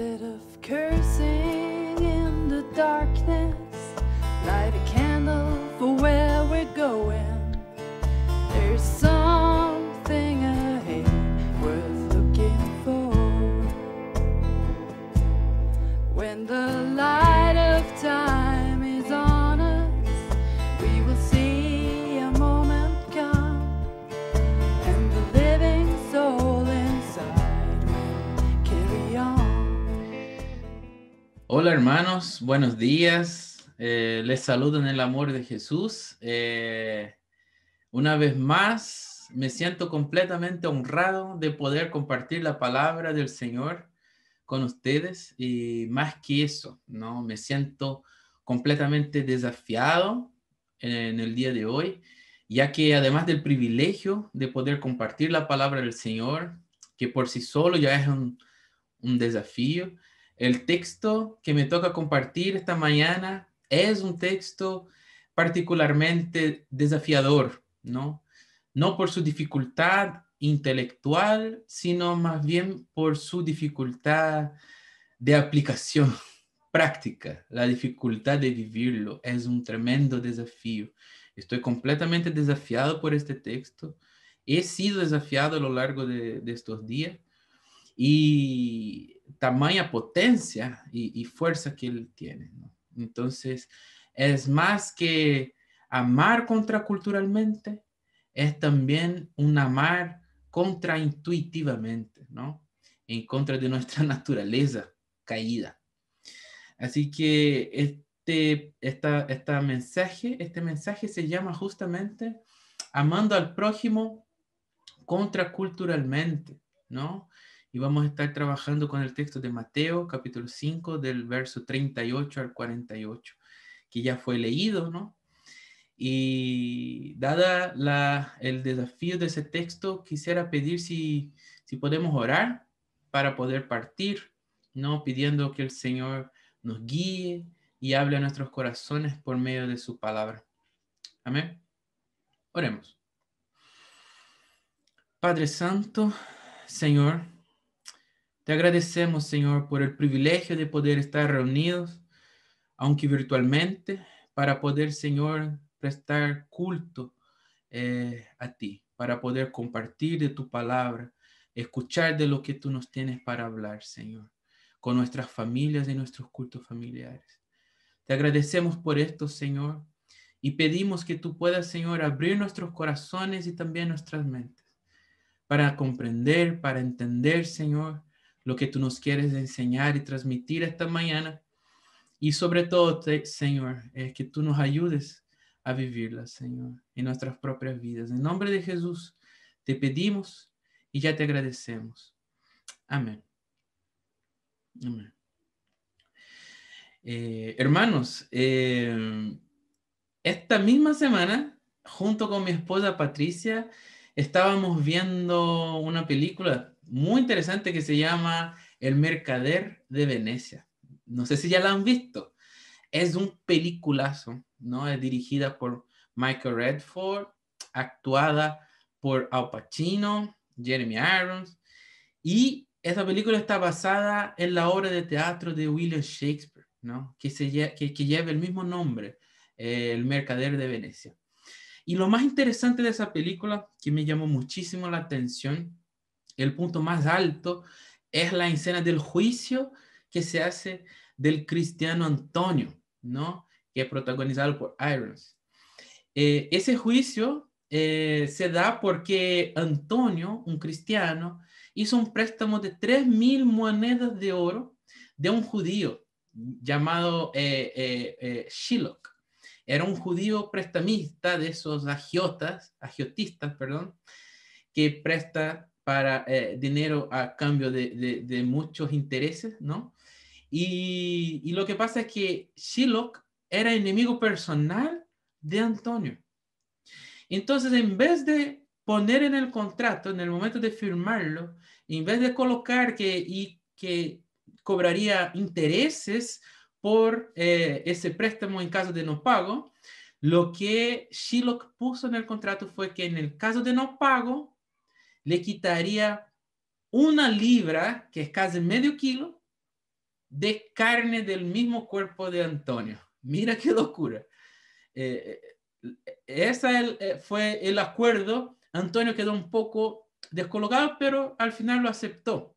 Instead of cursing in the darkness, light a candle for where we're going. There's something ahead worth looking for. When the light Hola hermanos, buenos días. Eh, les saludo en el amor de Jesús. Eh, una vez más, me siento completamente honrado de poder compartir la palabra del Señor con ustedes y más que eso, ¿no? Me siento completamente desafiado en el día de hoy, ya que además del privilegio de poder compartir la palabra del Señor, que por sí solo ya es un, un desafío, el texto que me toca compartir esta mañana es un texto particularmente desafiador, ¿no? No por su dificultad intelectual, sino más bien por su dificultad de aplicación práctica, la dificultad de vivirlo. Es un tremendo desafío. Estoy completamente desafiado por este texto. He sido desafiado a lo largo de, de estos días y tamaña potencia y, fuerza que él tiene. Entonces, es más que amar contraculturalmente, es también un amar contraintuitivamente, ¿no? En contra de nuestra naturaleza caída. Así que este, esta, esta mensaje, este mensaje se llama justamente amando al prójimo contraculturalmente, ¿no? Y vamos a estar trabajando con el texto de Mateo, capítulo 5, del verso 38 al 48, que ya fue leído, ¿no? Y dada la, el desafío de ese texto, quisiera pedir si, si podemos orar para poder partir, ¿no? Pidiendo que el Señor nos guíe y hable a nuestros corazones por medio de su palabra. Amén. Oremos. Padre Santo, Señor, te agradecemos, Señor, por el privilegio de poder estar reunidos, aunque virtualmente, para poder, Señor, prestar culto eh, a ti, para poder compartir de tu palabra, escuchar de lo que tú nos tienes para hablar, Señor, con nuestras familias y nuestros cultos familiares. Te agradecemos por esto, Señor, y pedimos que tú puedas, Señor, abrir nuestros corazones y también nuestras mentes para comprender, para entender, Señor, lo que tú nos quieres enseñar y transmitir esta mañana. Y sobre todo, Señor, es que tú nos ayudes a vivirla, Señor, en nuestras propias vidas. En nombre de Jesús, te pedimos y ya te agradecemos. Amén. Amén. Eh, hermanos, eh, esta misma semana, junto con mi esposa Patricia, estábamos viendo una película muy interesante que se llama El Mercader de Venecia. No sé si ya la han visto. Es un peliculazo, ¿no? Es dirigida por Michael Redford, actuada por Al Pacino, Jeremy Irons, y esta película está basada en la obra de teatro de William Shakespeare, ¿no? Que, se, que, que lleva el mismo nombre, El Mercader de Venecia. Y lo más interesante de esa película, que me llamó muchísimo la atención, el punto más alto, es la escena del juicio que se hace del cristiano Antonio, ¿no? Que es protagonizado por Irons. Eh, ese juicio eh, se da porque Antonio, un cristiano, hizo un préstamo de 3.000 monedas de oro de un judío llamado eh, eh. Era un judío prestamista de esos agiotas, agiotistas, perdón, que presta para eh, dinero a cambio de, de, de, muchos intereses, ¿no? Y, y, lo que pasa es que Shiloh era enemigo personal de Antonio. Entonces, en vez de poner en el contrato, en el momento de firmarlo, en vez de colocar que, y, que cobraría intereses por eh, ese préstamo en caso de no pago, lo que Shiloh puso en el contrato fue que en el caso de no pago, le quitaría una libra, que es casi medio kilo, de carne del mismo cuerpo de Antonio. Mira qué locura. Eh, ese fue el acuerdo. Antonio quedó un poco descolocado, pero al final lo aceptó.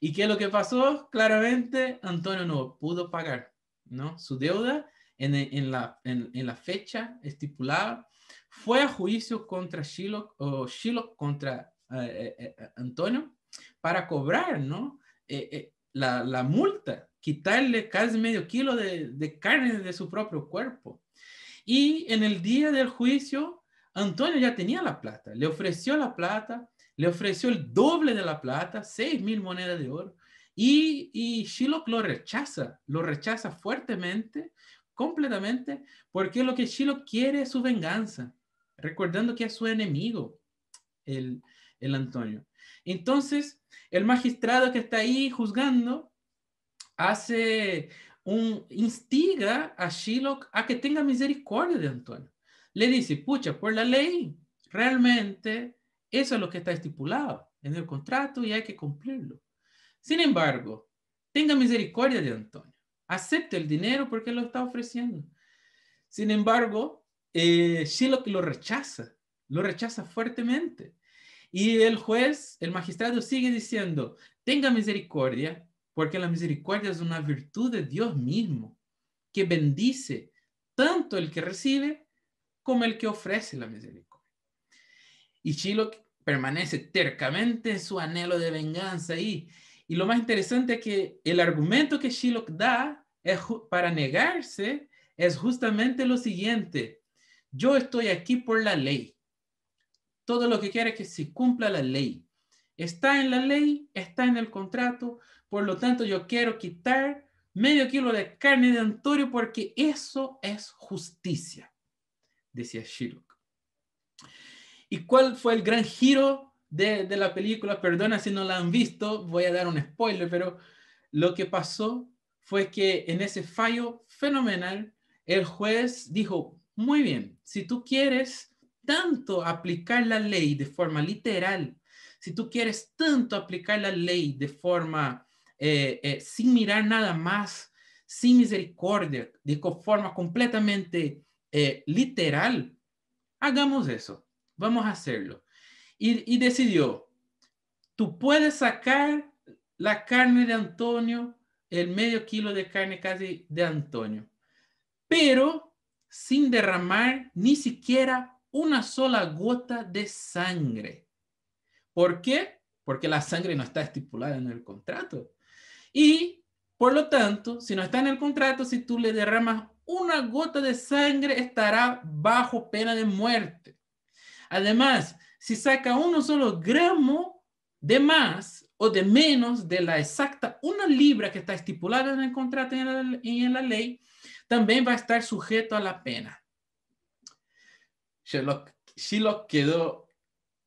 ¿Y qué es lo que pasó? Claramente, Antonio no pudo pagar ¿no? su deuda en, en, la, en, en la, fecha estipulada. Fue a juicio contra Shiloh o Shiloh contra eh, eh, eh, Antonio para cobrar ¿no? La, la, multa, quitarle casi medio kilo de, carne de su propio cuerpo. Y en el día del juicio, Antonio ya tenía la plata, le ofreció la plata, le ofreció el doble de la plata, seis mil monedas de oro, y, y Shiloh lo rechaza, lo rechaza fuertemente, completamente, porque lo que Shiloh quiere es su venganza, recordando que es su enemigo, el, el Antonio. Entonces, el magistrado que está ahí juzgando hace un instiga a Shiloh a que tenga misericordia de Antonio. Le dice, pucha, por la ley, realmente eso es lo que está estipulado en el contrato y hay que cumplirlo. Sin embargo, tenga misericordia de Antonio. Acepte el dinero porque lo está ofreciendo. Sin embargo, eh, Shiloh lo rechaza, lo rechaza fuertemente. Y el juez, el magistrado sigue diciendo, tenga misericordia, porque la misericordia es una virtud de Dios mismo, que bendice tanto el que recibe como el que ofrece la misericordia. Y Shiloh permanece tercamente en su anhelo de venganza ahí. Y lo más interesante es que el argumento que Shiloh da para negarse es justamente lo siguiente. Yo estoy aquí por la ley. Todo lo que quiere es que se cumpla la ley. Está en la ley, está en el contrato. Por lo tanto, yo quiero quitar medio kilo de carne de Antonio porque eso es justicia, decía Shiloh. ¿Y cuál fue el gran giro de, de, la película? Perdona si no la han visto, voy a dar un spoiler, pero lo que pasó fue que en ese fallo fenomenal, el juez dijo, muy bien, si tú quieres tanto aplicar la ley de forma literal, si tú quieres tanto aplicar la ley de forma eh, eh, sin mirar nada más, sin misericordia, de forma completamente eh, literal, hagamos eso vamos a hacerlo. Y, decidió, tú puedes sacar la carne de Antonio, el medio kilo de carne casi de Antonio, pero sin derramar ni siquiera una sola gota de sangre. ¿Por qué? Porque la sangre no está estipulada en el contrato. Y por lo tanto, si no está en el contrato, si tú le derramas una gota de sangre, estará bajo pena de muerte. Además, si saca uno solo gramo de más o de menos de la exacta una libra que está estipulada en el contrato y en la, ley, también va a estar sujeto a la pena. Shiloh quedó,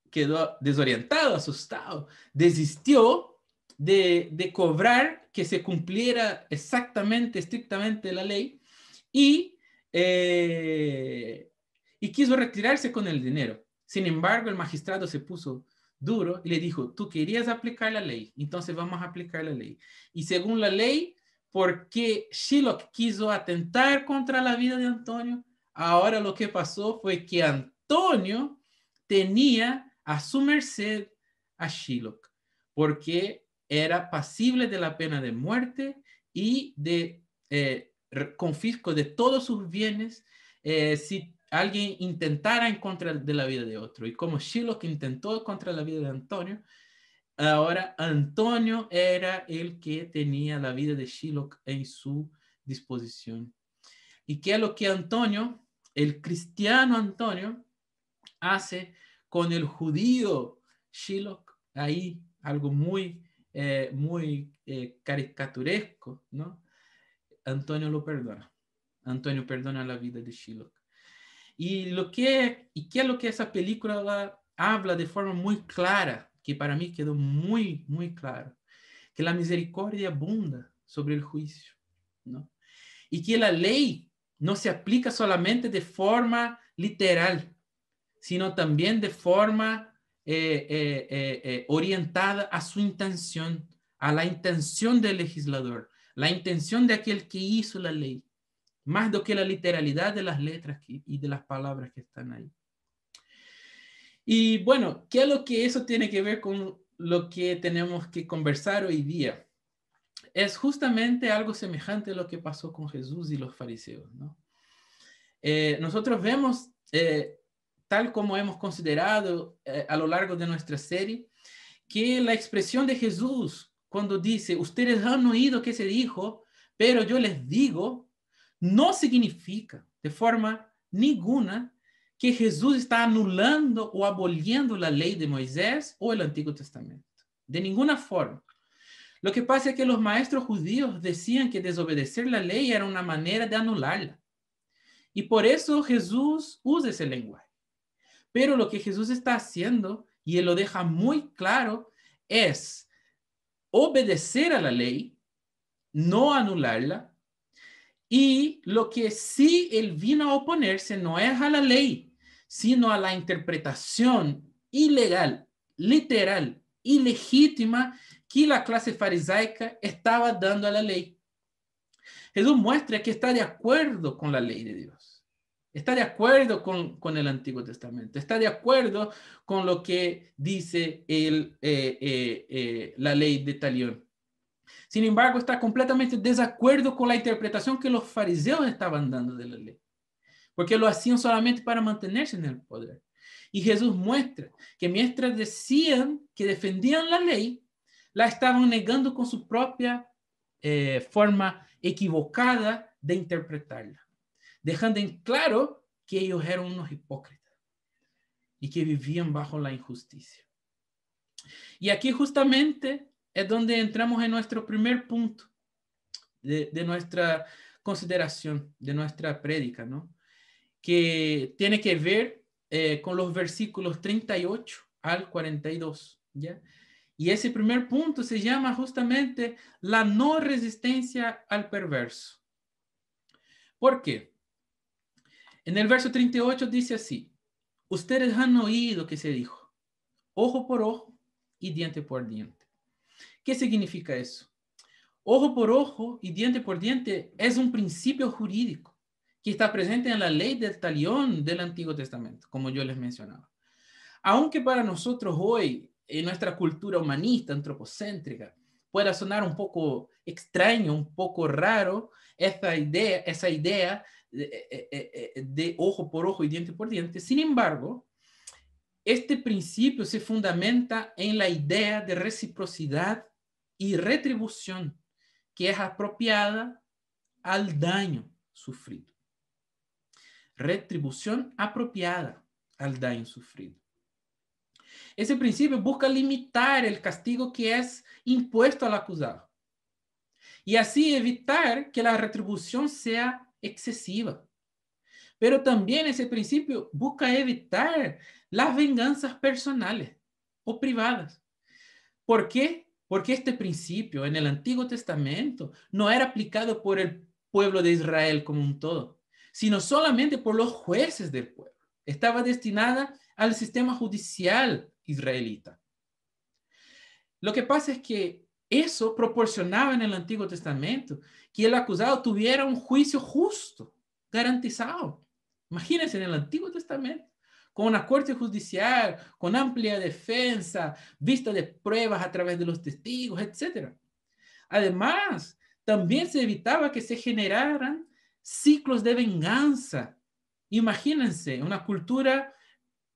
quedó desorientado, asustado, desistió de, de, cobrar que se cumpliera exactamente, estrictamente la ley y, eh, y quiso retirarse con el dinero. Sin embargo, el magistrado se puso duro y le dijo, tú querías aplicar la ley, entonces vamos a aplicar la ley. Y según la ley, porque Shiloh quiso atentar contra la vida de Antonio, ahora lo que pasó fue que Antonio tenía a su merced a Shiloh, porque era pasible de la pena de muerte y de eh, confisco de todos sus bienes eh, si alguien intentara en contra de la vida de otro. Y como Shiloh intentó contra la vida de Antonio, ahora Antonio era el que tenía la vida de Shiloh en su disposición. ¿Y qué es lo que Antonio, el cristiano Antonio, hace con el judío Shiloh? Ahí algo muy, eh, muy eh, caricaturesco, ¿no? Antonio lo perdona. Antonio perdona la vida de Shiloh. Y, lo que, y qué es lo que esa película habla de forma muy clara, que para mí quedó muy, muy claro, que la misericordia abunda sobre el juicio, ¿no? Y que la ley no se aplica solamente de forma literal, sino también de forma eh, eh, eh, orientada a su intención, a la intención del legislador, la intención de aquel que hizo la ley, más do que la literalidad de las letras y de las palabras que están ahí. Y bueno, ¿qué es lo que eso tiene que ver con lo que tenemos que conversar hoy día? Es justamente algo semejante a lo que pasó con Jesús y los fariseos, ¿no? Eh, nosotros vemos, eh, tal como hemos considerado eh, a lo largo de nuestra serie, que la expresión de Jesús cuando dice, ustedes han oído que se dijo, pero yo les digo, no significa de forma ninguna que Jesús está anulando o aboliendo la ley de Moisés o el Antiguo Testamento. De ninguna forma. Lo que pasa es que los maestros judíos decían que desobedecer la ley era una manera de anularla. Y por eso Jesús usa ese lenguaje. Pero lo que Jesús está haciendo, y él lo deja muy claro, es obedecer a la ley, no anularla. Y lo que sí él vino a oponerse no es a la ley, sino a la interpretación ilegal, literal, ilegítima que la clase farisaica estaba dando a la ley. Jesús muestra que está de acuerdo con la ley de Dios. Está de acuerdo con, el Antiguo Testamento. Está de acuerdo con lo que dice eh, eh, eh, la ley de Talión. Sin embargo, está completamente desacuerdo con la interpretación que los fariseos estaban dando de la ley porque lo hacían solamente para mantenerse en el poder. Y Jesús muestra que mientras decían que defendían la ley, la estaban negando con su propia eh, forma equivocada de interpretarla, dejando en claro que ellos eran unos hipócritas y que vivían bajo la injusticia. Y aquí justamente es donde entramos en nuestro primer punto de, de nuestra consideración, de nuestra prédica, ¿no? Que tiene que ver eh, con los versículos 38 al 42, ¿ya? Y ese primer punto se llama justamente la no resistencia al perverso. ¿Por qué? En el verso 38 dice así, ustedes han oído que se dijo, ojo por ojo y diente por diente. ¿Qué significa eso? Ojo por ojo y diente por diente es un principio jurídico que está presente en la ley del talión del Antiguo Testamento, como yo les mencionaba. Aunque para nosotros hoy, en nuestra cultura humanista, antropocéntrica, pueda sonar un poco extraño, un poco raro, esa idea, esa idea de, eh, eh, eh, de ojo por ojo y diente por diente, sin embargo, este principio se fundamenta en la idea de reciprocidad y retribución que es apropiada al daño sufrido retribución apropiada al daño sufrido. Ese principio busca limitar el castigo que es impuesto al acusado y así evitar que la retribución sea excesiva. Pero también ese principio busca evitar las venganzas personales o privadas. ¿Por qué? Porque este principio en el Antiguo Testamento no era aplicado por el pueblo de Israel como un todo, sino solamente por los jueces del pueblo. Estaba destinada al sistema judicial israelita. Lo que pasa es que eso proporcionaba en el Antiguo Testamento que el acusado tuviera un juicio justo, garantizado. Imagínense en el Antiguo Testamento, con una corte judicial, con amplia defensa, vista de pruebas a través de los testigos, etc. Además, también se evitaba que se generaran ciclos de venganza. Imagínense una cultura,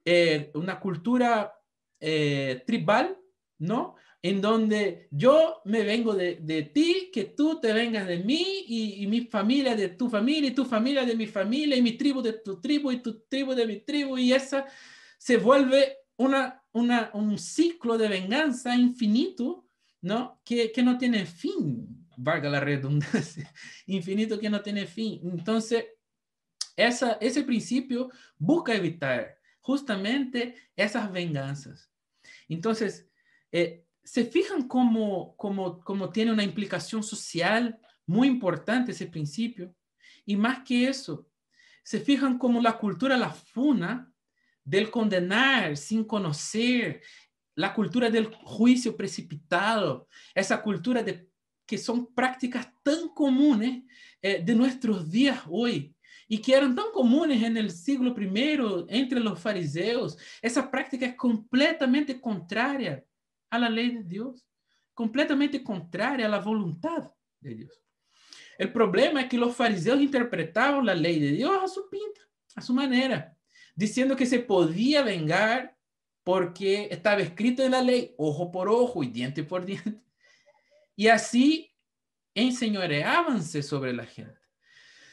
eh, una cultura eh, tribal, ¿no? En donde yo me vengo de, ti, que tú te vengas de mí y, mi familia de tu familia y tu familia de mi familia y mi tribu de tu tribu y tu tribu de mi tribu y esa se vuelve una, una, un ciclo de venganza infinito, ¿no? Que, que no tiene fin valga la redundancia, infinito que no tiene fin. Entonces, esa, ese principio busca evitar justamente esas venganzas. Entonces, eh, se fijan cómo, cómo, cómo tiene una implicación social muy importante ese principio. Y más que eso, se fijan cómo la cultura la funa del condenar sin conocer la cultura del juicio precipitado, esa cultura de que son prácticas tan comunes eh, de nuestros días hoy y que eran tan comunes en el siglo I entre los fariseos. Esa práctica es completamente contraria a la ley de Dios, completamente contraria a la voluntad de Dios. El problema es que los fariseos interpretaban la ley de Dios a su pinta, a su manera, diciendo que se podía vengar porque estaba escrito en la ley, ojo por ojo y diente por diente. Y así enseñoreábanse sobre la gente.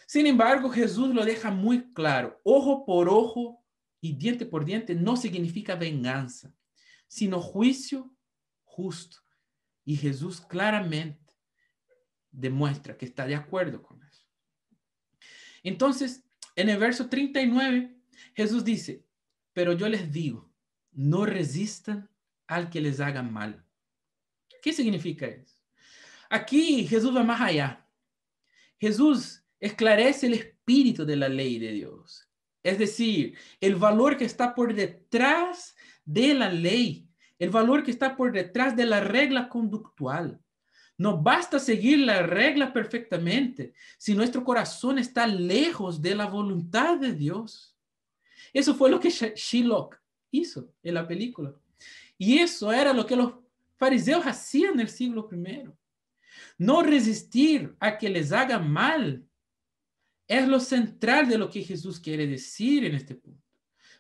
Sin embargo, Jesús lo deja muy claro. Ojo por ojo y diente por diente no significa venganza, sino juicio justo. Y Jesús claramente demuestra que está de acuerdo con eso. Entonces, en el verso 39, Jesús dice, pero yo les digo, no resistan al que les haga mal. ¿Qué significa eso? Aquí Jesús va más allá. Jesús esclarece el espíritu de la ley de Dios. Es decir, el valor que está por detrás de la ley, el valor que está por detrás de la regla conductual. No basta seguir la regla perfectamente si nuestro corazón está lejos de la voluntad de Dios. Eso fue lo que Shylock hizo en la película. Y eso era lo que los fariseos hacían en el siglo I. No resistir a que les haga mal es lo central de lo que Jesús quiere decir en este punto.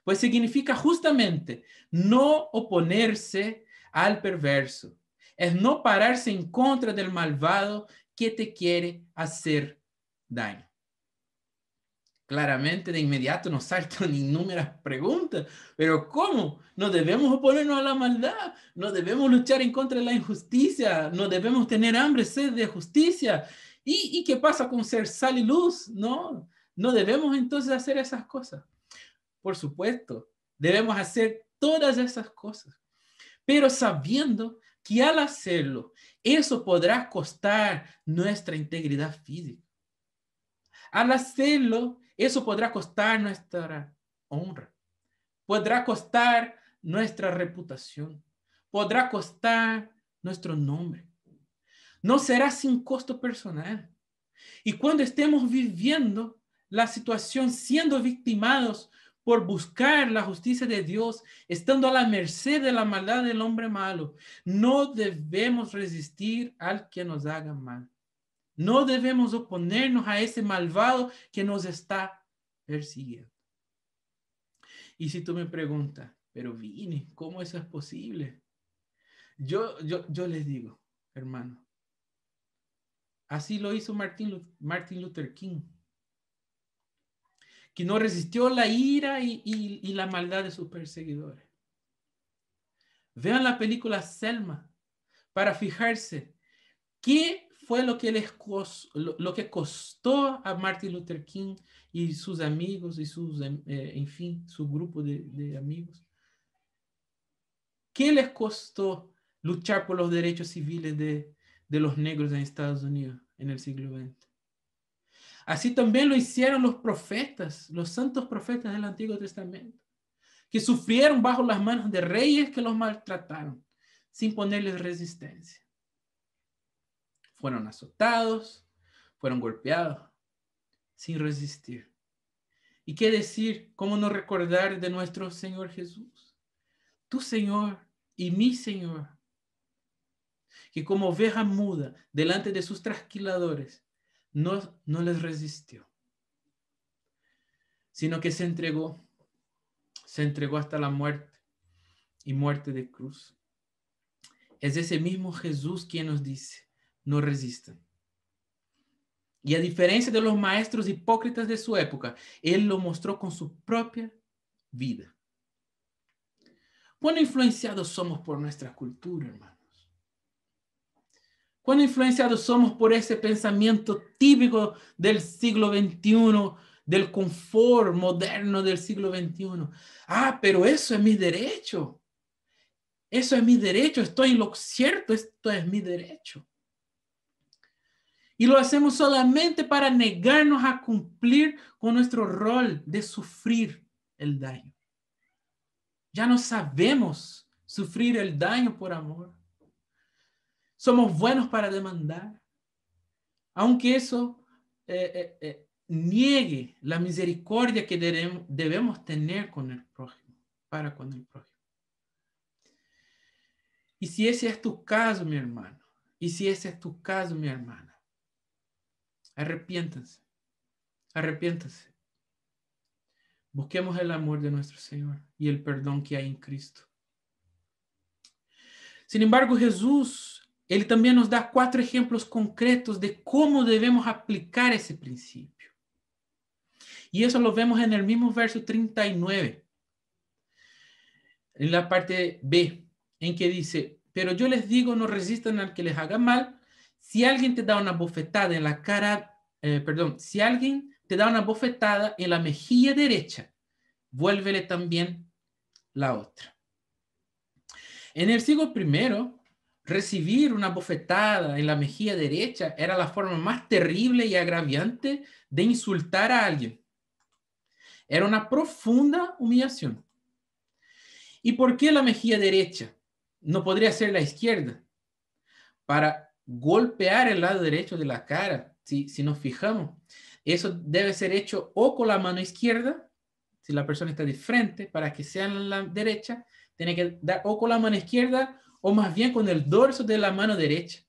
Pues significa justamente no oponerse al perverso, es no pararse en contra del malvado que te quiere hacer daño. Claramente, de inmediato nos saltan innumerables preguntas, pero ¿cómo? No debemos oponernos a la maldad, no debemos luchar en contra de la injusticia, no debemos tener hambre, sed de justicia. ¿Y, ¿Y qué pasa con ser sal y luz? No, no debemos entonces hacer esas cosas. Por supuesto, debemos hacer todas esas cosas, pero sabiendo que al hacerlo, eso podrá costar nuestra integridad física. Al hacerlo, eso podrá costar nuestra honra, podrá costar nuestra reputación, podrá costar nuestro nombre. No será sin costo personal. Y cuando estemos viviendo la situación siendo victimados por buscar la justicia de Dios, estando a la merced de la maldad del hombre malo. No debemos resistir al que nos haga mal. No debemos oponernos a ese malvado que nos está persiguiendo. Y si tú me preguntas, pero Vini, ¿cómo eso es posible? Yo, yo, yo les digo, hermano, así lo hizo Martin, Martin Luther King que no resistió la ira y, la maldad de sus perseguidores. Vean la película Selma para fijarse qué fue lo que, les costó a Martin Luther King y sus amigos y sus, em, eh, en fin, su grupo de, de amigos. ¿Qué les costó luchar por los derechos civiles de, de los negros en Estados Unidos en el siglo XX? Así también lo hicieron los profetas, los santos profetas del Antiguo Testamento, que sufrieron bajo las manos de reyes que los maltrataron, sin ponerles resistencia. Fueron azotados, fueron golpeados, sin resistir. ¿Y qué decir? ¿Cómo no recordar de nuestro Señor Jesús? Tu Señor y mi Señor, que como oveja muda delante de sus trasquiladores, no, no les resistió, sino que se entregó, se entregó hasta la muerte y muerte de cruz. Es ese mismo Jesús quien nos dice, no resistan. Y a diferencia de los maestros hipócritas de su época, Él lo mostró con su propia vida. ¿Cuán influenciados somos por nuestra cultura, hermano? ¿Cuán influenciados somos por ese pensamiento típico del siglo XXI, del confort moderno del siglo XXI? Ah, pero eso es mi derecho. Eso es mi derecho. Estoy en lo cierto. Esto es mi derecho. Y lo hacemos solamente para negarnos a cumplir con nuestro rol de sufrir el daño. Ya no sabemos sufrir el daño por amor. Somos buenos para demandar, aunque eso eh, eh, eh, niegue la misericordia que debemos, tener con el prójimo, para con el prójimo. Y si ese es tu caso, mi hermano, y si ese es tu caso, mi hermana, arrepiéntanse, arrepiéntanse. Busquemos el amor de nuestro Señor y el perdón que hay en Cristo. Sin embargo, Jesús, Él también nos da cuatro ejemplos concretos de cómo debemos aplicar ese principio. Y eso lo vemos en el mismo verso 39, en la parte B, en que dice, pero yo les digo, no resistan al que les haga mal. Si alguien te da una bofetada en la cara, eh, perdón, si alguien te da una bofetada en la mejilla derecha, vuélvele también la otra. En el siglo primero, recibir una bofetada en la mejilla derecha era la forma más terrible y agraviante de insultar a alguien. Era una profunda humillación. ¿Y por qué la mejilla derecha? No podría ser la izquierda. Para golpear el lado derecho de la cara, si, si nos fijamos, eso debe ser hecho o con la mano izquierda, si la persona está de frente, para que sea la derecha, tiene que dar o con la mano izquierda o más bien con el dorso de la mano derecha.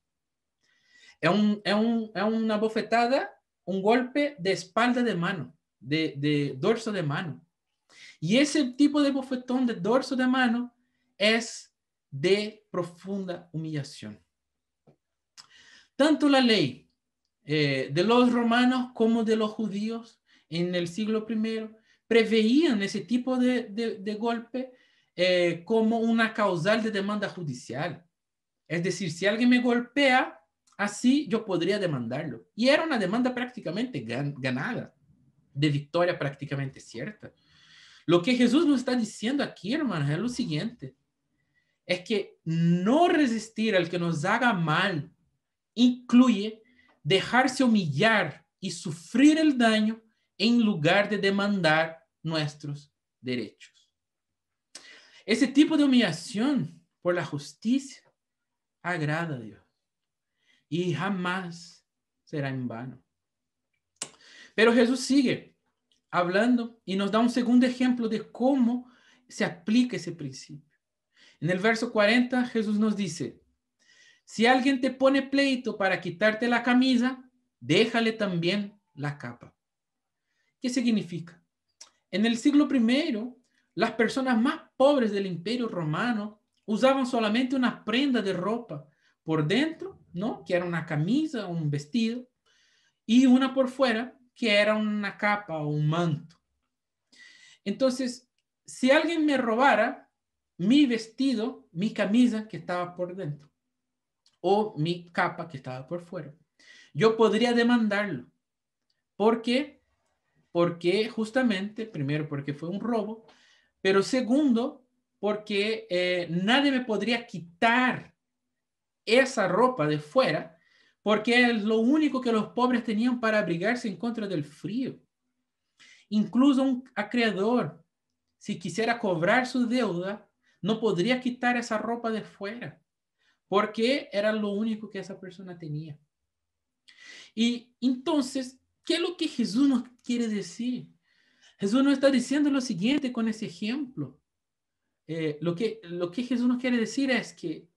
Es, un, es, un, es una bofetada, un golpe de espalda de mano, de, de dorso de mano. Y ese tipo de bofetón de dorso de mano es de profunda humillación. Tanto la ley eh, de los romanos como de los judíos en el siglo I preveían ese tipo de, golpe eh, como una causal de demanda judicial. Es decir, si alguien me golpea, así yo podría demandarlo. Y era una demanda prácticamente ganada, de victoria prácticamente cierta. Lo que Jesús nos está diciendo aquí, hermanos, es lo siguiente. Es que no resistir al que nos haga mal incluye dejarse humillar y sufrir el daño en lugar de demandar nuestros derechos. Ese tipo de humillación por la justicia agrada a Dios y jamás será en vano. Pero Jesús sigue hablando y nos da un segundo ejemplo de cómo se aplica ese principio. En el verso 40 Jesús nos dice, si alguien te pone pleito para quitarte la camisa, déjale también la capa. ¿Qué significa? En el siglo I, las personas más pobres del imperio romano usaban solamente una prenda de ropa por dentro, ¿no? Que era una camisa, un vestido, y una por fuera, que era una capa o un manto. Entonces, si alguien me robara mi vestido, mi camisa que estaba por dentro, o mi capa que estaba por fuera. Yo podría demandarlo. ¿Por qué? Porque justamente, primero, porque fue un robo, pero segundo, porque eh, nadie me podría quitar esa ropa de fuera, porque es lo único que los pobres tenían para abrigarse en contra del frío. Incluso un acreedor, si quisiera cobrar su deuda, no podría quitar esa ropa de fuera porque era lo único que esa persona tenía. Y entonces, ¿qué es lo que Jesús nos quiere decir? Jesús nos está diciendo lo siguiente con ese ejemplo. Eh, lo, que, lo que Jesús nos quiere decir es que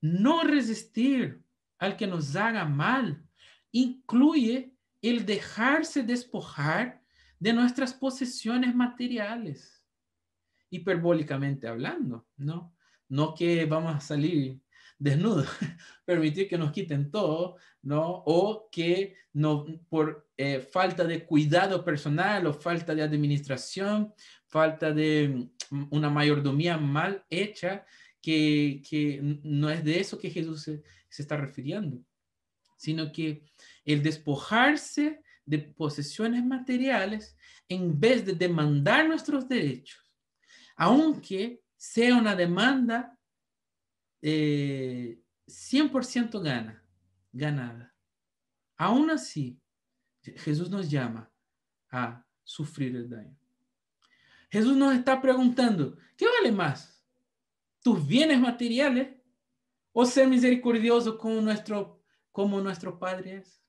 no resistir al que nos haga mal incluye el dejarse despojar de nuestras posesiones materiales, hiperbólicamente hablando, ¿no? No que vamos a salir desnudo, permitir que nos quiten todo, ¿no? O que no, por eh, falta de cuidado personal o falta de administración, falta de mm, una mayordomía mal hecha, que, que no es de eso que Jesús se está refiriendo, sino que el despojarse de posesiones materiales en vez de demandar nuestros derechos, aunque sea una demanda eh, 100% gana, ganada. Aún así, Jesús nos llama a sufrir el daño. Jesús nos está preguntando, ¿qué vale más? tus bienes materiales o ser misericordioso como nuestro, como nuestro Padre es?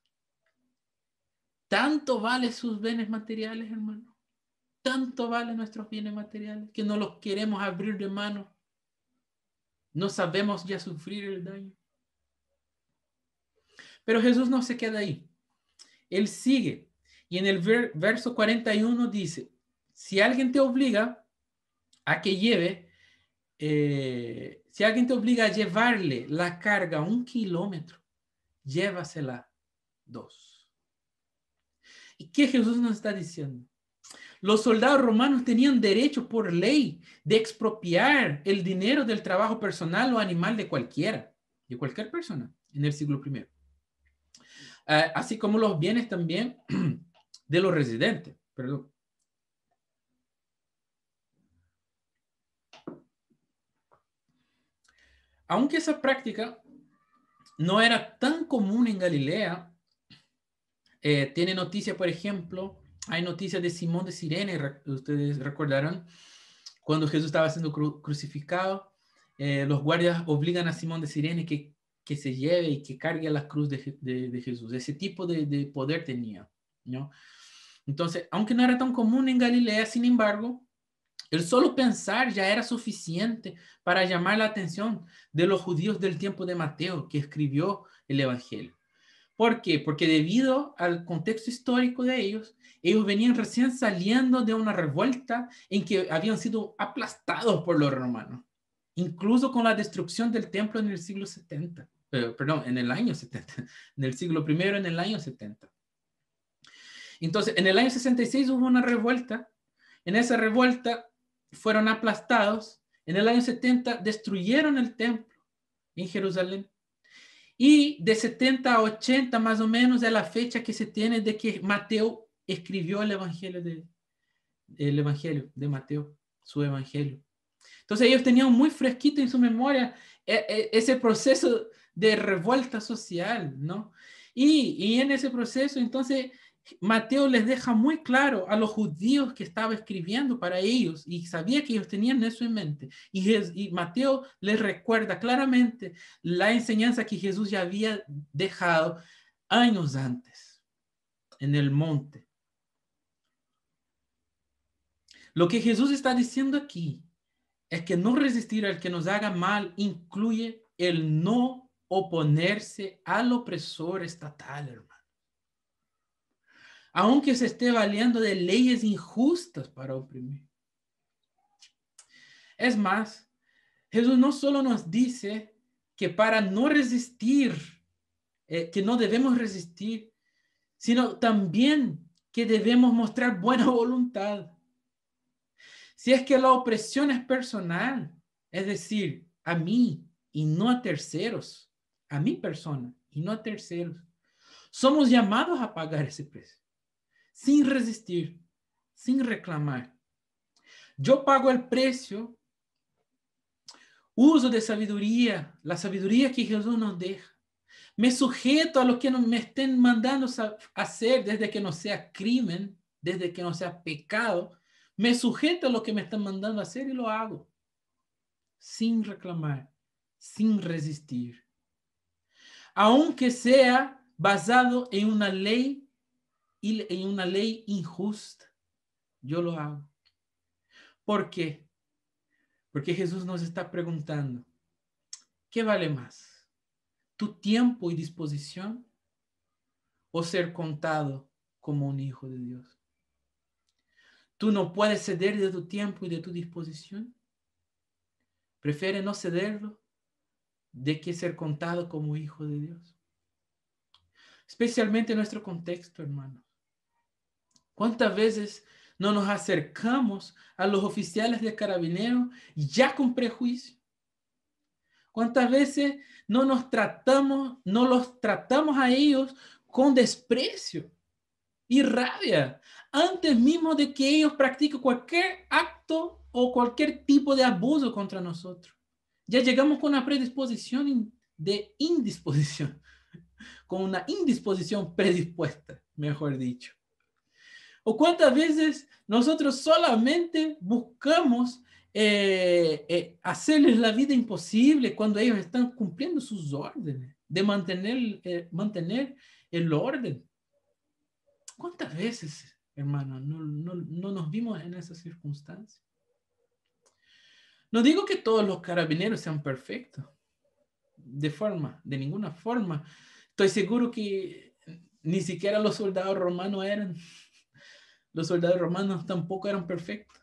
¿Tanto vale sus bienes materiales, hermano? ¿Tanto vale nuestros bienes materiales que no los queremos abrir de mano? No sabemos ya sufrir el daño. Pero Jesús no se queda ahí. Él sigue. Y en el verso 41 dice, si alguien te obliga a que lleve, eh, si alguien te obliga a llevarle la carga un kilómetro, llévasela dos. ¿Y qué Jesús nos está diciendo? Los soldados romanos tenían derecho por ley de expropiar el dinero del trabajo personal o animal de cualquiera, de cualquier persona en el siglo I. Ah, así como los bienes también de los residentes. Perdón. Aunque esa práctica no era tan común en Galilea, eh, tiene noticia, por ejemplo, hay noticias de Simón de Sirene, ustedes recordarán, cuando Jesús estaba siendo crucificado, eh, los guardias obligan a Simón de Sirene que, que se lleve y que cargue la cruz de, de, Jesús. Ese tipo de, de, poder tenía, ¿no? Entonces, aunque no era tan común en Galilea, sin embargo, el solo pensar ya era suficiente para llamar la atención de los judíos del tiempo de Mateo, que escribió el Evangelio. ¿Por qué? Porque debido al contexto histórico de ellos, ellos venían recién saliendo de una revuelta en que habían sido aplastados por los romanos, incluso con la destrucción del templo en el siglo 70, eh, perdón, en el año 70, en el siglo primero, en el año 70. Entonces, en el año 66 hubo una revuelta, en esa revuelta fueron aplastados, en el año 70 destruyeron el templo en Jerusalén y de 70 a 80 más o menos es la fecha que se tiene de que Mateo escribió el evangelio de, el evangelio de Mateo, su evangelio. Entonces ellos tenían muy fresquito en su memoria e, e, ese proceso de revuelta social, ¿no? Y, y en ese proceso, entonces, Mateo les deja muy claro a los judíos que estaba escribiendo para ellos y sabía que ellos tenían eso en mente. Y, Mateo les recuerda claramente la enseñanza que Jesús ya había dejado años antes en el monte. Lo que Jesús está diciendo aquí es que no resistir al que nos haga mal incluye el no oponerse al opresor estatal, hermano. Aunque se esté valiendo de leyes injustas para oprimir. Es más, Jesús no solo nos dice que para no resistir, eh, que no debemos resistir, sino también que debemos mostrar buena voluntad. Si es que la opresión es personal, es decir, a mí y no a terceros, a mi persona y no a terceros, somos llamados a pagar ese precio, sin resistir, sin reclamar. Yo pago el precio, uso de sabiduría, la sabiduría que Jesús nos deja. Me sujeto a lo que me estén mandando hacer desde que no sea crimen, desde que no sea pecado, me sujeto a lo que me están mandando hacer y lo hago. Sin reclamar, sin resistir. Aunque sea basado en una ley y en una ley injusta, yo lo hago. ¿Por qué? Porque Jesús nos está preguntando, ¿qué vale más? ¿Tu tiempo y disposición o ser contado como un hijo de Dios? Tú no puedes ceder de tu tiempo y de tu disposición. Prefiere no cederlo de que ser contado como hijo de Dios. Especialmente en nuestro contexto, hermanos. ¿Cuántas veces no nos acercamos a los oficiales de carabineros ya con prejuicio? ¿Cuántas veces no nos tratamos, no los tratamos a ellos con desprecio y rabia? antes mismo de que ellos practiquen cualquier acto o cualquier tipo de abuso contra nosotros. Ya llegamos con una predisposición de indisposición, con una indisposición predispuesta, mejor dicho. ¿O cuántas veces nosotros solamente buscamos eh, eh, hacerles la vida imposible cuando ellos están cumpliendo sus órdenes, de mantener, eh, mantener el orden. ¿Cuántas veces, hermano, no, no, no nos vimos en esas circunstancias? No digo que todos los carabineros sean perfectos, de forma, de ninguna forma. Estoy seguro que ni siquiera los soldados romanos eran, los soldados romanos tampoco eran perfectos.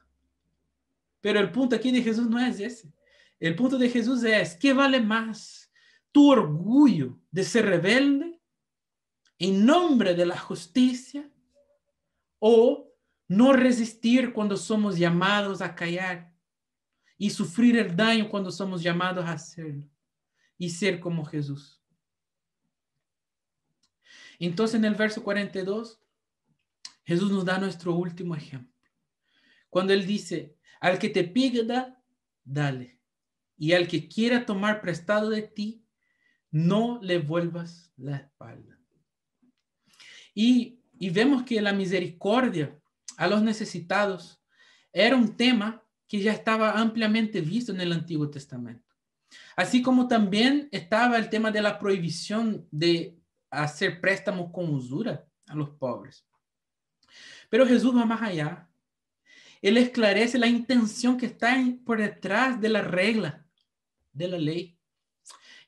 Pero el punto aquí de Jesús no es ese. El punto de Jesús es, ¿qué vale más? ¿Tu orgullo de ser rebelde en nombre de la justicia o no resistir cuando somos llamados a callar y sufrir el daño cuando somos llamados a hacerlo y ser como Jesús? Entonces en el verso 42, Jesús nos da nuestro último ejemplo. Cuando Él dice, al que te pida, dale. Y al que quiera tomar prestado de ti, no le vuelvas la espalda. Y, y vemos que la misericordia a los necesitados era un tema que ya estaba ampliamente visto en el Antiguo Testamento. Así como también estaba el tema de la prohibición de hacer préstamos con usura a los pobres. Pero Jesús va más allá él esclarece la intención que está por detrás de la regla, de la ley.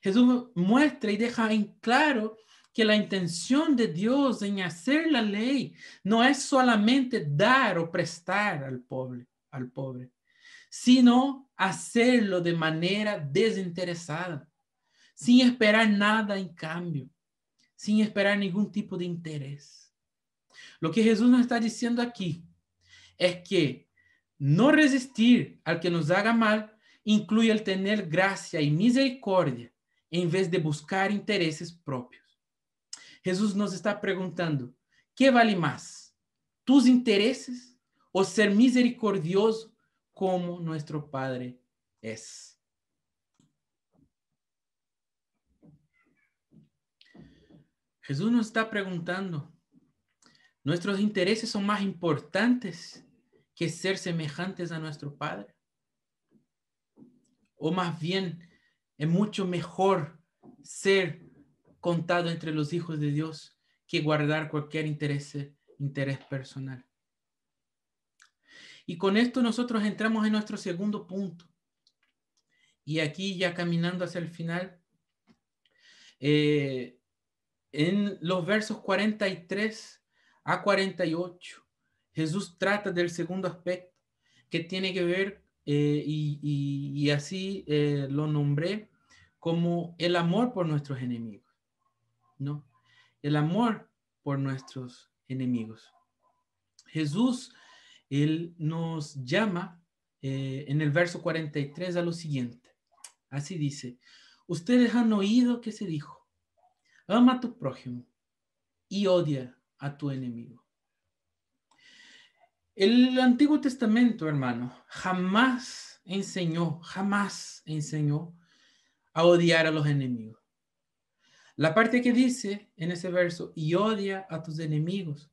Jesús muestra y deja en claro que la intención de Dios en hacer la ley no es solamente dar o prestar al pobre, al pobre, sino hacerlo de manera desinteresada, sin esperar nada en cambio, sin esperar ningún tipo de interés. Lo que Jesús nos está diciendo aquí es que no resistir al que nos haga mal incluye el tener gracia y misericordia en vez de buscar intereses propios. Jesús nos está preguntando, ¿qué vale más? ¿Tus intereses o ser misericordioso como nuestro Padre es? Jesús nos está preguntando, ¿nuestros intereses son más importantes que ser semejantes a nuestro Padre? O más bien, es mucho mejor ser contado entre los hijos de Dios que guardar cualquier interés, interés personal. Y con esto nosotros entramos en nuestro segundo punto. Y aquí ya caminando hacia el final, eh, en los versos 43 a 48, Jesús trata del segundo aspecto que tiene que ver, eh, y, así eh, lo nombré, como el amor por nuestros enemigos, ¿no? El amor por nuestros enemigos. Jesús, Él nos llama eh, en el verso 43 a lo siguiente. Así dice, ustedes han oído que se dijo, ama a tu prójimo y odia a tu enemigo. El Antiguo Testamento, hermano, jamás enseñó, jamás enseñó a odiar a los enemigos. La parte que dice en ese verso, y odia a tus enemigos,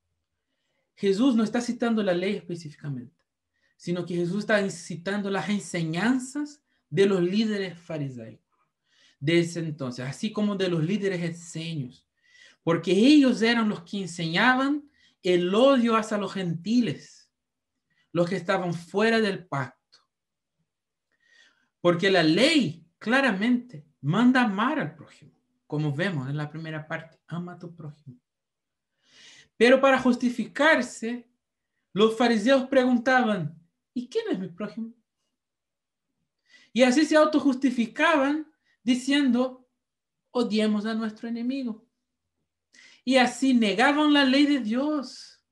Jesús no está citando la ley específicamente, sino que Jesús está citando las enseñanzas de los líderes fariseos de ese entonces, así como de los líderes esenios, porque ellos eran los que enseñaban el odio hacia los gentiles los que estaban fuera del pacto. Porque la ley claramente manda amar al prójimo, como vemos en la primera parte, ama tu prójimo. Pero para justificarse, los fariseos preguntaban, ¿y quién es mi prójimo? Y así se autojustificaban diciendo, odiemos a nuestro enemigo. Y así negaban la ley de Dios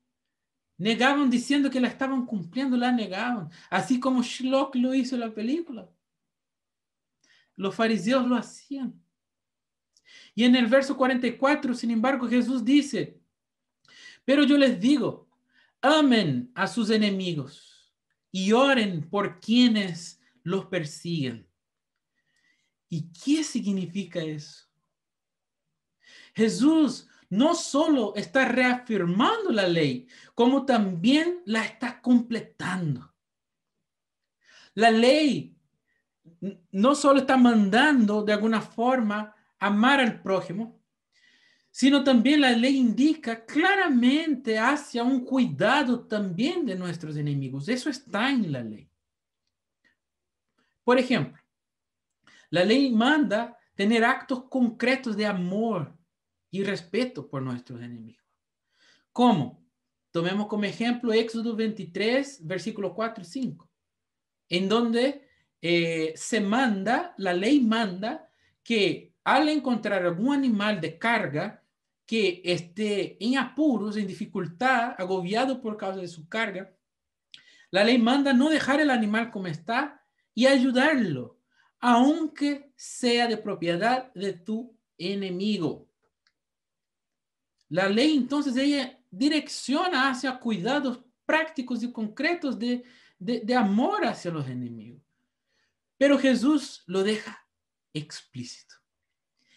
Negaban diciendo que la estaban cumpliendo, la negaban. Así como Schlock lo hizo en la película. Los fariseos lo hacían. Y en el verso 44, sin embargo, Jesús dice, pero yo les digo, amen a sus enemigos y oren por quienes los persiguen. ¿Y qué significa eso? Jesús no solo está reafirmando la ley, como también la está completando. La ley no solo está mandando de alguna forma amar al prójimo, sino también la ley indica claramente hacia un cuidado también de nuestros enemigos. Eso está en la ley. Por ejemplo, la ley manda tener actos concretos de amor y respeto por nuestros enemigos. ¿Cómo? Tomemos como ejemplo Éxodo 23, versículo 4 y 5, en donde eh, se manda, la ley manda que al encontrar algún animal de carga que esté en apuros, en dificultad, agobiado por causa de su carga, la ley manda no dejar el animal como está y ayudarlo, aunque sea de propiedad de tu enemigo. La ley entonces ella direcciona hacia cuidados prácticos y concretos de, amor hacia los enemigos. Pero Jesús lo deja explícito.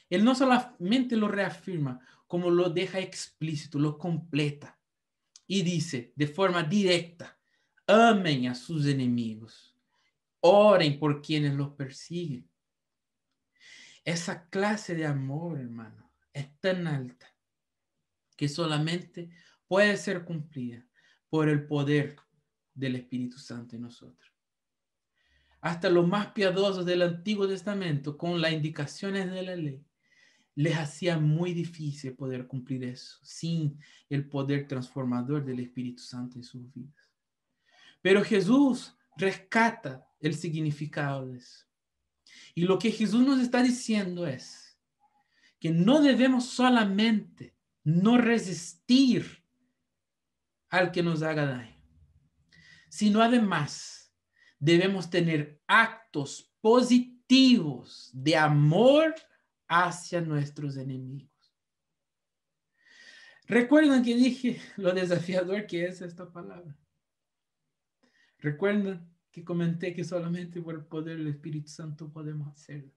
Él no solamente lo reafirma, como lo deja explícito, lo completa. Y dice de forma directa, amen a sus enemigos, oren por quienes los persiguen. Esa clase de amor, hermano, es tan alta que solamente puede ser cumplida por el poder del Espíritu Santo en nosotros hasta los más piadosos del Antiguo Testamento, con las indicaciones de la ley, les hacía muy difícil poder cumplir eso sin el poder transformador del Espíritu Santo en sus vidas. Pero Jesús rescata el significado de eso. Y lo que Jesús nos está diciendo es que no debemos solamente no resistir al que nos haga daño, sino además debemos tener actos positivos de amor hacia nuestros enemigos. Recuerdan que dije lo desafiador que es esta palabra. Recuerdan que comenté que solamente por el poder del Espíritu Santo podemos hacerlo.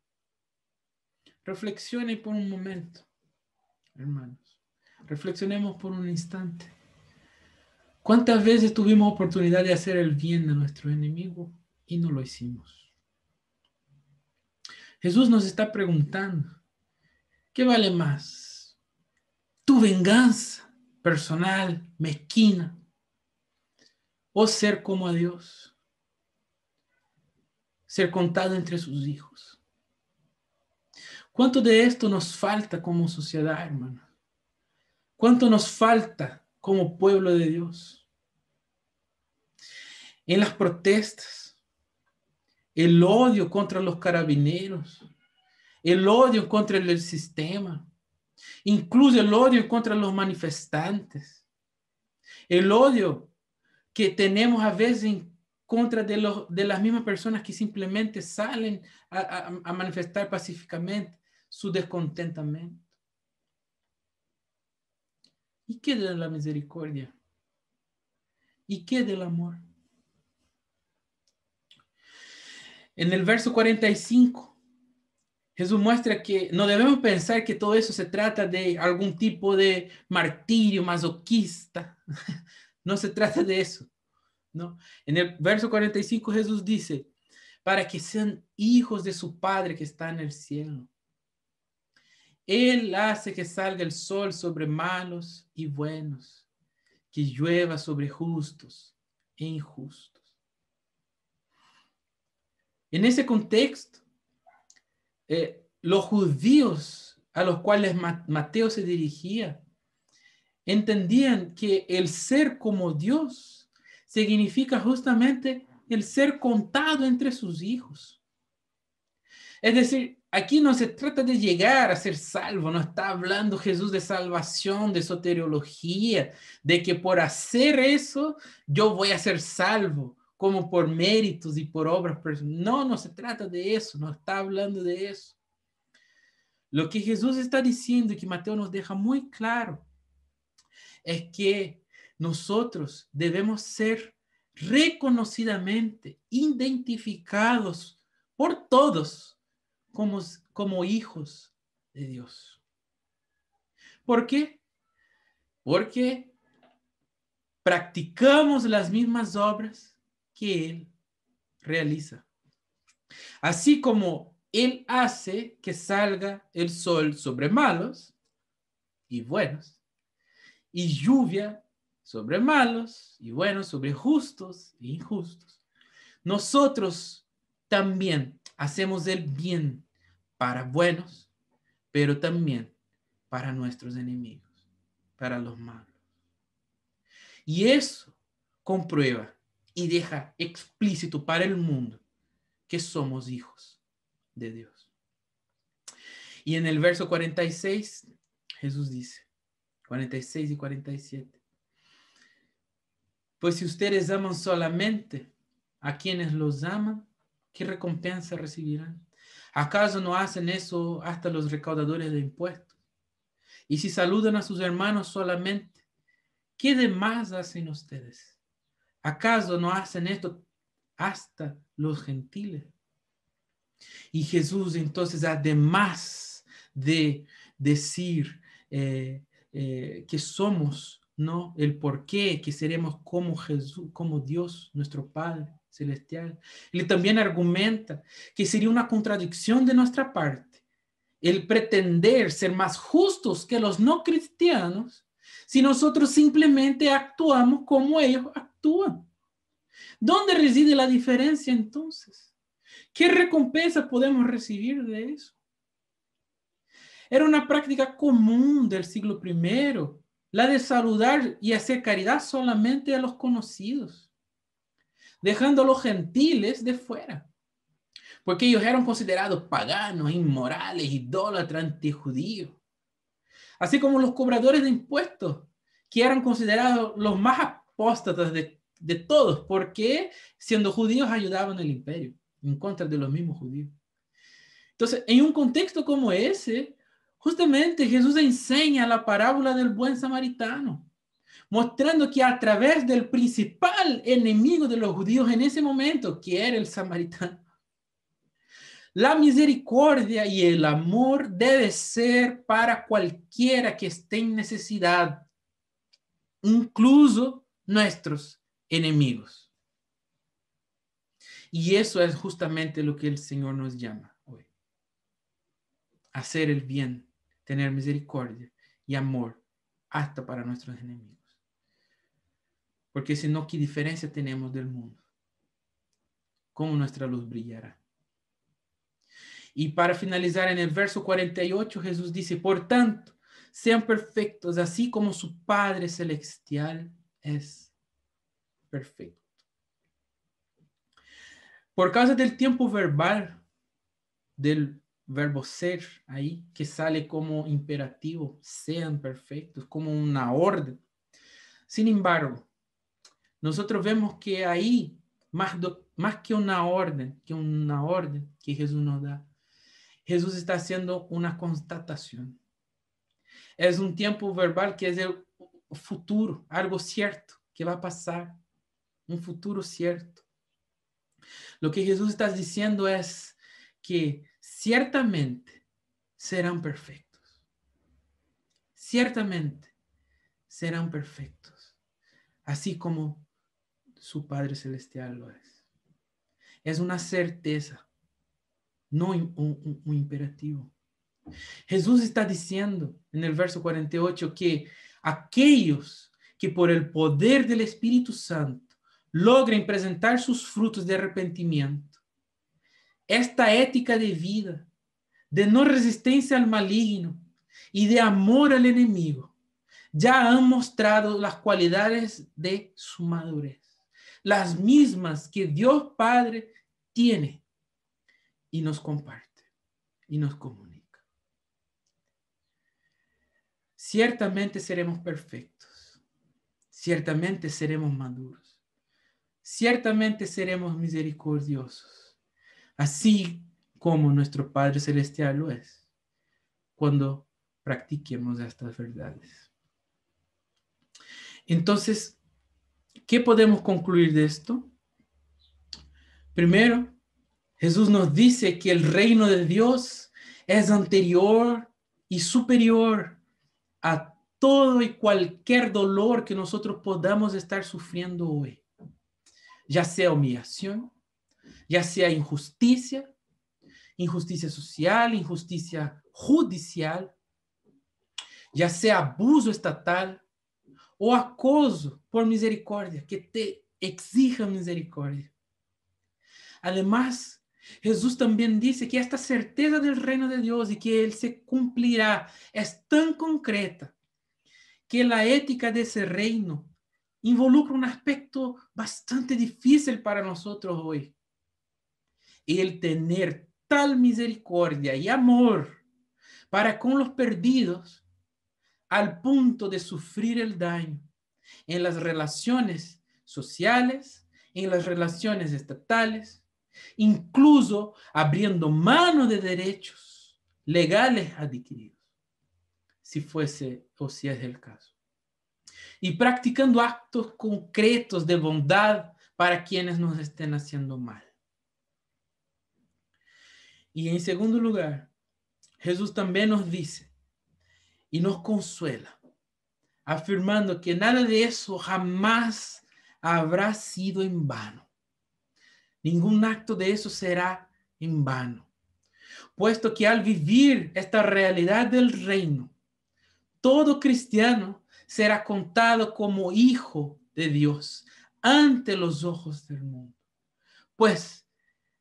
Reflexionen por un momento, hermanos. Reflexionemos por un instante. ¿Cuántas veces tuvimos oportunidad de hacer el bien a nuestro enemigo y no lo hicimos? Jesús nos está preguntando, ¿qué vale más? ¿Tu venganza personal, mezquina, o ser como a Dios? Ser contado entre sus hijos. ¿Cuánto de esto nos falta como sociedad, hermano? ¿Cuánto nos falta como pueblo de Dios. En las protestas, el odio contra los carabineros, el odio contra el sistema, incluso el odio contra los manifestantes, el odio que tenemos a veces en contra de, las mismas personas que simplemente salen a, a manifestar pacíficamente su descontentamiento. ¿Y qué de la misericordia? ¿Y qué del amor? En el verso 45, Jesús muestra que no debemos pensar que todo eso se trata de algún tipo de martirio masoquista. No se trata de eso. ¿no? En el verso 45 Jesús dice, para que sean hijos de su Padre que está en el cielo. Él hace que salga el sol sobre malos y buenos, que llueva sobre justos e injustos. En ese contexto, eh, los judíos a los cuales Mateo se dirigía entendían que el ser como Dios significa justamente el ser contado entre sus hijos. Es decir, aquí no se trata de llegar a ser salvo, no está hablando Jesús de salvación, de soteriología, de que por hacer eso yo voy a ser salvo, como por méritos y por obras. No, no se trata de eso, no está hablando de eso. Lo que Jesús está diciendo y que Mateo nos deja muy claro es que nosotros debemos ser reconocidamente identificados por todos como, como hijos de Dios. ¿Por qué? Porque practicamos las mismas obras que Él. realiza. Así como Él hace que salga el sol sobre malos y buenos, y lluvia sobre malos y buenos, sobre justos e injustos. Nosotros también hacemos el bien para buenos, pero también para nuestros enemigos, para los malos. Y eso comprueba y deja explícito para el mundo que somos hijos de Dios. Y en el verso 46, Jesús dice, 46 y 47, pues si ustedes aman solamente a quienes los aman, ¿qué recompensa recibirán? ¿Acaso no hacen eso hasta los recaudadores de impuestos? Y si saludan a sus hermanos solamente, ¿qué demás hacen ustedes? ¿Acaso no hacen esto hasta los gentiles? Y Jesús entonces, además de decir eh, eh, que somos ¿no? El por qué que seremos como Jesús, como Dios, nuestro Padre celestial. Él también argumenta que sería una contradicción de nuestra parte el pretender ser más justos que los no cristianos si nosotros simplemente actuamos como ellos actúan. ¿Dónde reside la diferencia entonces? ¿Qué recompensa podemos recibir de eso? Era una práctica común del siglo primero la de saludar y hacer caridad solamente a los conocidos, dejando a los gentiles de fuera, porque ellos eran considerados paganos, inmorales, idólatras, antijudíos, así como los cobradores de impuestos, que eran considerados los más apóstatas de, de todos, porque siendo judíos ayudaban al imperio en contra de los mismos judíos. Entonces, en un contexto como ese, Justamente Jesús enseña la parábola del buen samaritano, mostrando que a través del principal enemigo de los judíos en ese momento, que era el samaritano, la misericordia y el amor debe ser para cualquiera que esté en necesidad, incluso nuestros enemigos. Y eso es justamente lo que el Señor nos llama hoy. Hacer el bien tener misericordia y amor hasta para nuestros enemigos. Porque si no, ¿qué diferencia tenemos del mundo? ¿Cómo nuestra luz brillará? Y para finalizar en el verso 48, Jesús dice, por tanto, sean perfectos, así como su Padre Celestial es perfecto. Por causa del tiempo verbal del verbo ser ahí, que sale como imperativo, sean perfectos, como una orden. Sin embargo, nosotros vemos que ahí, más, que una orden, que una orden que Jesús nos da, Jesús está haciendo una constatación. Es un tiempo verbal que es el futuro, algo cierto que va a pasar, un futuro cierto. Lo que Jesús está diciendo es que ciertamente serán perfectos. Ciertamente serán perfectos, así como su Padre Celestial lo es. Es una certeza, no un, imperativo. Jesús está diciendo en el verso 48 que aquellos que por el poder del Espíritu Santo logren presentar sus frutos de arrepentimiento, esta ética de vida, de no resistencia al maligno y de amor al enemigo, ya han mostrado las cualidades de su madurez, las mismas que Dios Padre tiene y nos comparte y nos comunica. Ciertamente seremos perfectos, ciertamente seremos maduros, ciertamente seremos misericordiosos así como nuestro Padre Celestial lo es, cuando practiquemos estas verdades. Entonces, ¿qué podemos concluir de esto? Primero, Jesús nos dice que el reino de Dios es anterior y superior a todo y cualquier dolor que nosotros podamos estar sufriendo hoy, ya sea humillación, ya sea injusticia, injusticia social, injusticia judicial, ya sea abuso estatal o acoso por misericordia, que te exija misericordia. Además, Jesús también dice que esta certeza del reino de Dios y que Él se cumplirá es tan concreta que la ética de ese reino involucra un aspecto bastante difícil para nosotros hoy. El tener tal misericordia y amor para con los perdidos al punto de sufrir el daño en las relaciones sociales, en las relaciones estatales, incluso abriendo mano de derechos legales adquiridos, si fuese o si es el caso. Y practicando actos concretos de bondad para quienes nos estén haciendo mal. Y en segundo lugar, Jesús también nos dice y nos consuela, afirmando que nada de eso jamás habrá sido en vano. Ningún acto de eso será en vano, puesto que al vivir esta realidad del reino, todo cristiano será contado como hijo de Dios ante los ojos del mundo. Pues,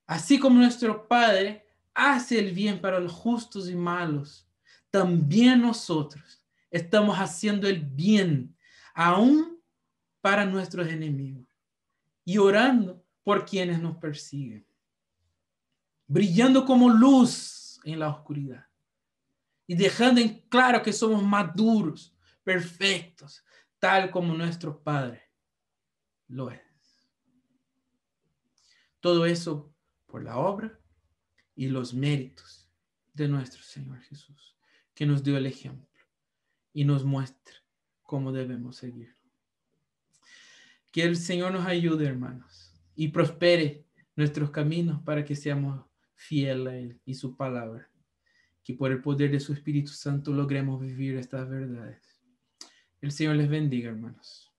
así como nuestro Padre hace el bien para los justos y malos, también nosotros estamos haciendo el bien aún para nuestros enemigos y orando por quienes nos persiguen, brillando como luz en la oscuridad y dejando en claro que somos maduros, perfectos, tal como nuestro Padre lo es. Todo eso por la obra y los méritos de nuestro Señor Jesús, que nos dio el ejemplo y nos muestra cómo debemos seguir. Que el Señor nos ayude, hermanos, y prospere nuestros caminos para que seamos fieles a Él y su palabra. Que por el poder de su Espíritu Santo logremos vivir estas verdades. El Señor les bendiga, hermanos.